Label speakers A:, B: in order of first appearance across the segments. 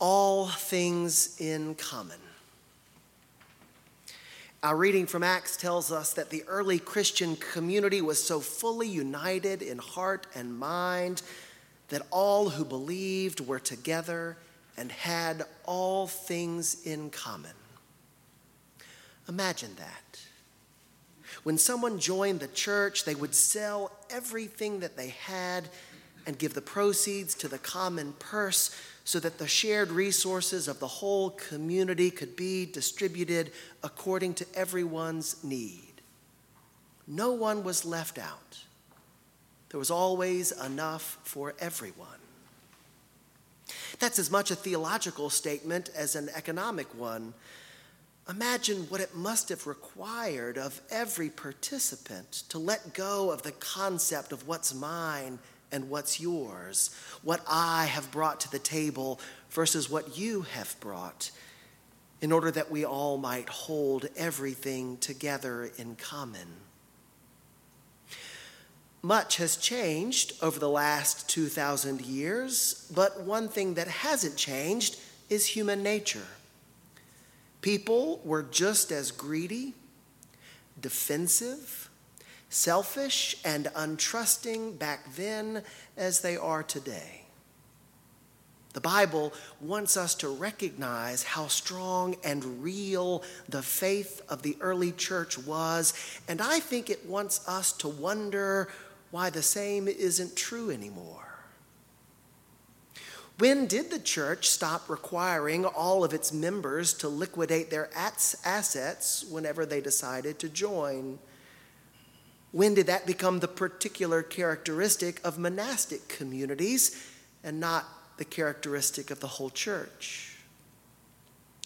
A: all things in common. Our reading from Acts tells us that the early Christian community was so fully united in heart and mind that all who believed were together and had all things in common. Imagine that. When someone joined the church, they would sell everything that they had and give the proceeds to the common purse so that the shared resources of the whole community could be distributed according to everyone's need. No one was left out. There was always enough for everyone. That's as much a theological statement as an economic one. Imagine what it must have required of every participant to let go of the concept of what's mine and what's yours, what I have brought to the table versus what you have brought, in order that we all might hold everything together in common. Much has changed over the last 2,000 years, but one thing that hasn't changed is human nature. People were just as greedy, defensive, selfish, and untrusting back then as they are today. The Bible wants us to recognize how strong and real the faith of the early church was, and I think it wants us to wonder why the same isn't true anymore. When did the church stop requiring all of its members to liquidate their assets whenever they decided to join? When did that become the particular characteristic of monastic communities and not the characteristic of the whole church?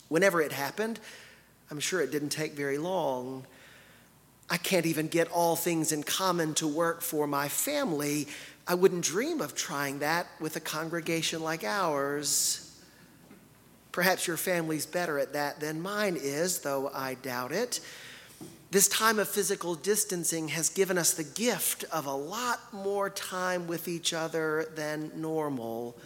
A: Whenever it happened, I'm sure it didn't take very long I can't even get all things in common to work for my family. I wouldn't dream of trying that with a congregation like ours. Perhaps your family's better at that than mine is, though I doubt it. This time of physical distancing has given us the gift of a lot more time with each other than normal.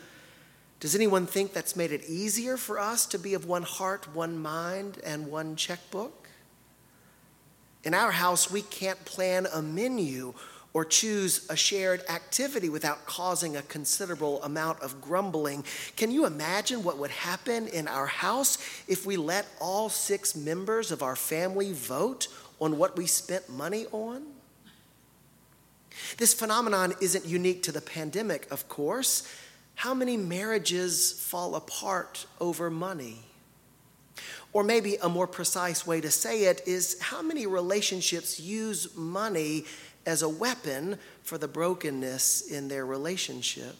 A: Does anyone think that's made it easier for us to be of one heart, one mind, and one checkbook? In our house, we can't plan a menu or choose a shared activity without causing a considerable amount of grumbling. Can you imagine what would happen in our house if we let all six members of our family vote on what we spent money on? This phenomenon isn't unique to the pandemic, of course. How many marriages fall apart over money? Or maybe a more precise way to say it is how many relationships use money as a weapon for the brokenness in their relationship?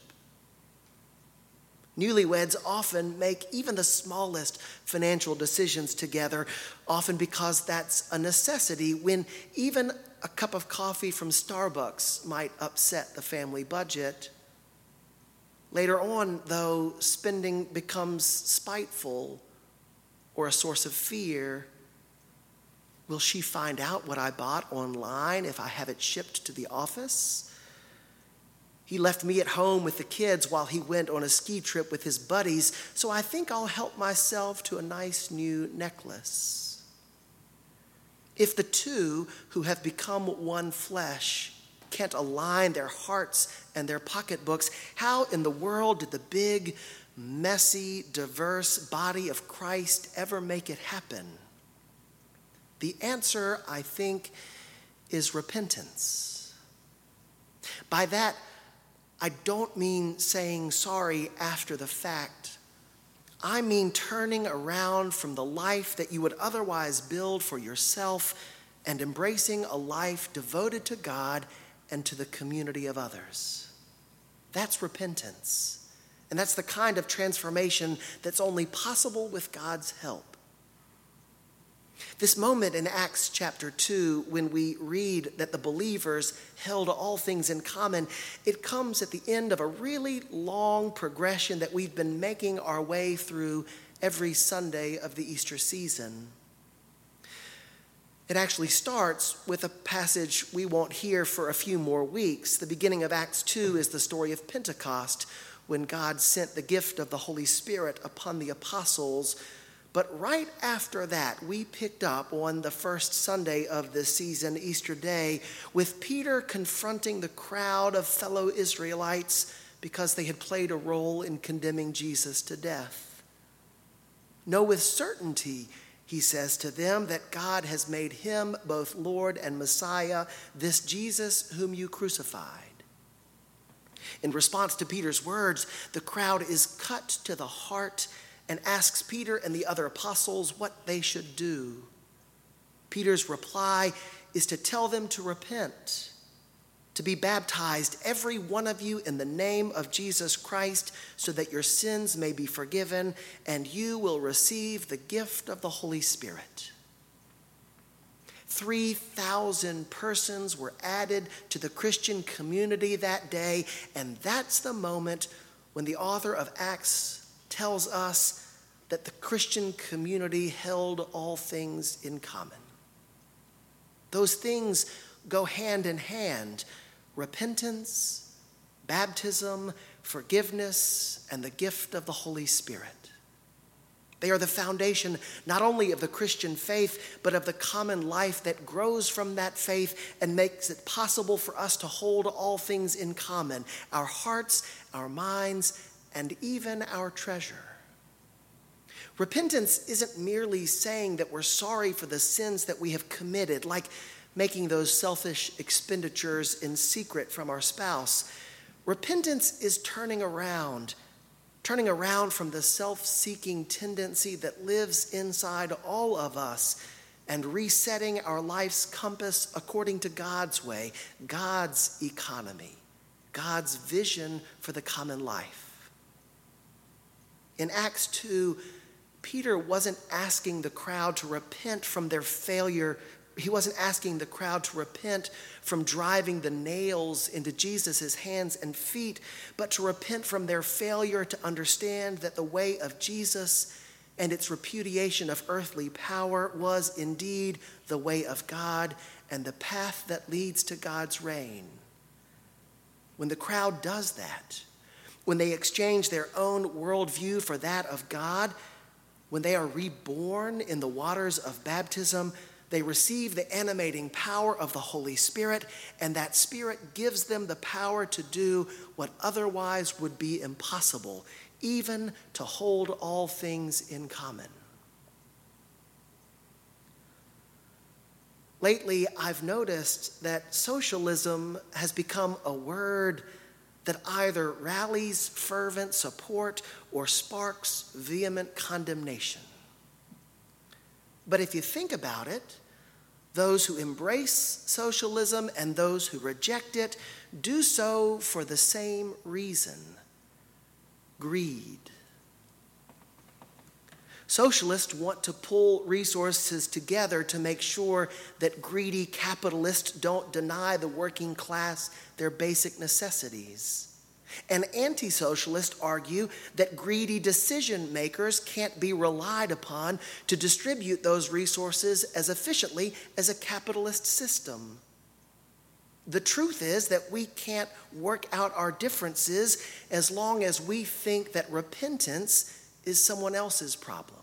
A: Newlyweds often make even the smallest financial decisions together, often because that's a necessity, when even a cup of coffee from Starbucks might upset the family budget. Later on, though, spending becomes spiteful or a source of fear? Will she find out what I bought online if I have it shipped to the office? He left me at home with the kids while he went on a ski trip with his buddies, so I think I'll help myself to a nice new necklace. If the two who have become one flesh can't align their hearts and their pocketbooks, how in the world did the big, messy, diverse body of Christ ever make it happen? The answer, I think, is repentance. By that, I don't mean saying sorry after the fact. I mean turning around from the life that you would otherwise build for yourself and embracing a life devoted to God and to the community of others. That's repentance. And that's the kind of transformation that's only possible with God's help. This moment in Acts chapter 2, when we read that the believers held all things in common, it comes at the end of a really long progression that we've been making our way through every Sunday of the Easter season. It actually starts with a passage we won't hear for a few more weeks. The beginning of Acts 2 is the story of Pentecost, when God sent the gift of the Holy Spirit upon the apostles. But right after that, we picked up on the first Sunday of this season, Easter Day, with Peter confronting the crowd of fellow Israelites because they had played a role in condemning Jesus to death. Know with certainty he says to them that God has made him both Lord and Messiah, this Jesus whom you crucified. In response to Peter's words, the crowd is cut to the heart and asks Peter and the other apostles what they should do. Peter's reply is to tell them to repent to be baptized, every one of you, in the name of Jesus Christ, so that your sins may be forgiven and you will receive the gift of the Holy Spirit. 3,000 persons were added to the Christian community that day, and that's the moment when the author of Acts tells us that the Christian community held all things in common. Those things go hand in hand repentance, baptism, forgiveness, and the gift of the Holy Spirit. They are the foundation not only of the Christian faith, but of the common life that grows from that faith and makes it possible for us to hold all things in common our hearts, our minds, and even our treasure. Repentance isn't merely saying that we're sorry for the sins that we have committed, like making those selfish expenditures in secret from our spouse. Repentance is turning around, turning around from the self seeking tendency that lives inside all of us and resetting our life's compass according to God's way, God's economy, God's vision for the common life. In Acts 2, Peter wasn't asking the crowd to repent from their failure he wasn't asking the crowd to repent from driving the nails into Jesus' hands and feet, but to repent from their failure to understand that the way of Jesus and its repudiation of earthly power was indeed the way of God and the path that leads to God's reign. When the crowd does that, when they exchange their own worldview for that of God, when they are reborn in the waters of baptism, they receive the animating power of the Holy Spirit, and that Spirit gives them the power to do what otherwise would be impossible, even to hold all things in common. Lately, I've noticed that socialism has become a word that either rallies fervent support or sparks vehement condemnation. But if you think about it, those who embrace socialism and those who reject it do so for the same reason greed. Socialists want to pull resources together to make sure that greedy capitalists don't deny the working class their basic necessities. And anti socialists argue that greedy decision makers can't be relied upon to distribute those resources as efficiently as a capitalist system. The truth is that we can't work out our differences as long as we think that repentance is someone else's problem.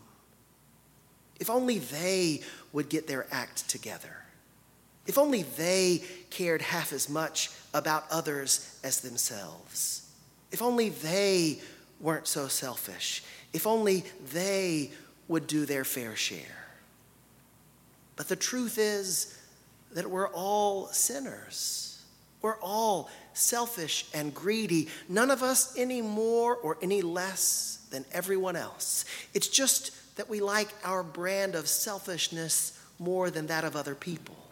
A: If only they would get their act together. If only they cared half as much about others as themselves. If only they weren't so selfish. If only they would do their fair share. But the truth is that we're all sinners. We're all selfish and greedy, none of us any more or any less than everyone else. It's just that we like our brand of selfishness more than that of other people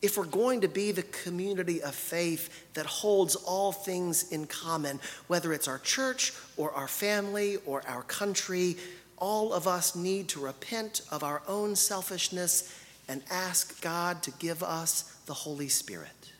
A: if we're going to be the community of faith that holds all things in common, whether it's our church or our family or our country, all of us need to repent of our own selfishness and ask God to give us the Holy Spirit.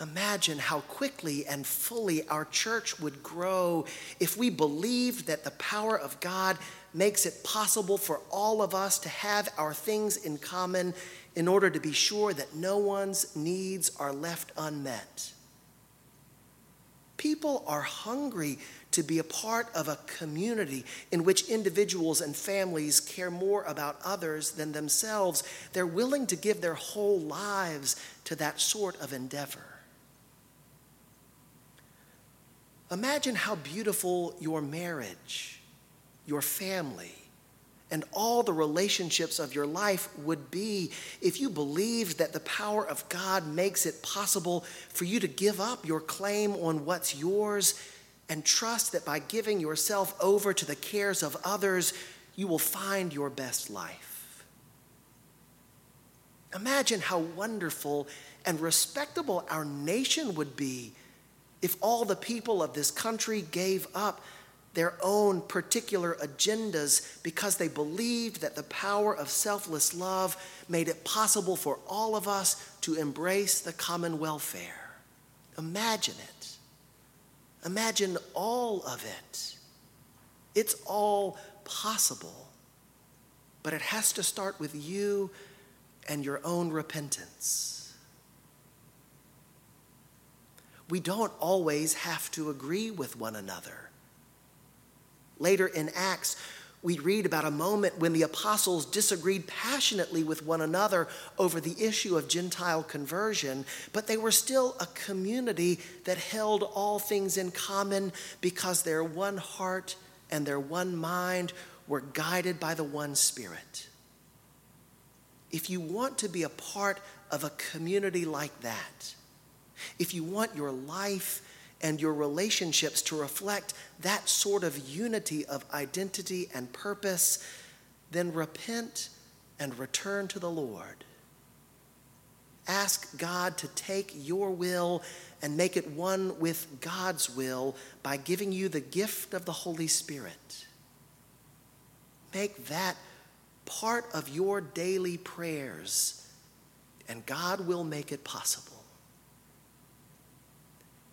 A: Imagine how quickly and fully our church would grow if we believed that the power of God makes it possible for all of us to have our things in common in order to be sure that no one's needs are left unmet. People are hungry to be a part of a community in which individuals and families care more about others than themselves. They're willing to give their whole lives to that sort of endeavor. Imagine how beautiful your marriage, your family, and all the relationships of your life would be if you believed that the power of God makes it possible for you to give up your claim on what's yours and trust that by giving yourself over to the cares of others, you will find your best life. Imagine how wonderful and respectable our nation would be if all the people of this country gave up their own particular agendas because they believed that the power of selfless love made it possible for all of us to embrace the common welfare. Imagine it. Imagine all of it. It's all possible, but it has to start with you and your own repentance. We don't always have to agree with one another. Later in Acts, we read about a moment when the apostles disagreed passionately with one another over the issue of Gentile conversion, but they were still a community that held all things in common because their one heart and their one mind were guided by the one Spirit. If you want to be a part of a community like that, if you want your life and your relationships to reflect that sort of unity of identity and purpose, then repent and return to the Lord. Ask God to take your will and make it one with God's will by giving you the gift of the Holy Spirit. Make that part of your daily prayers, and God will make it possible.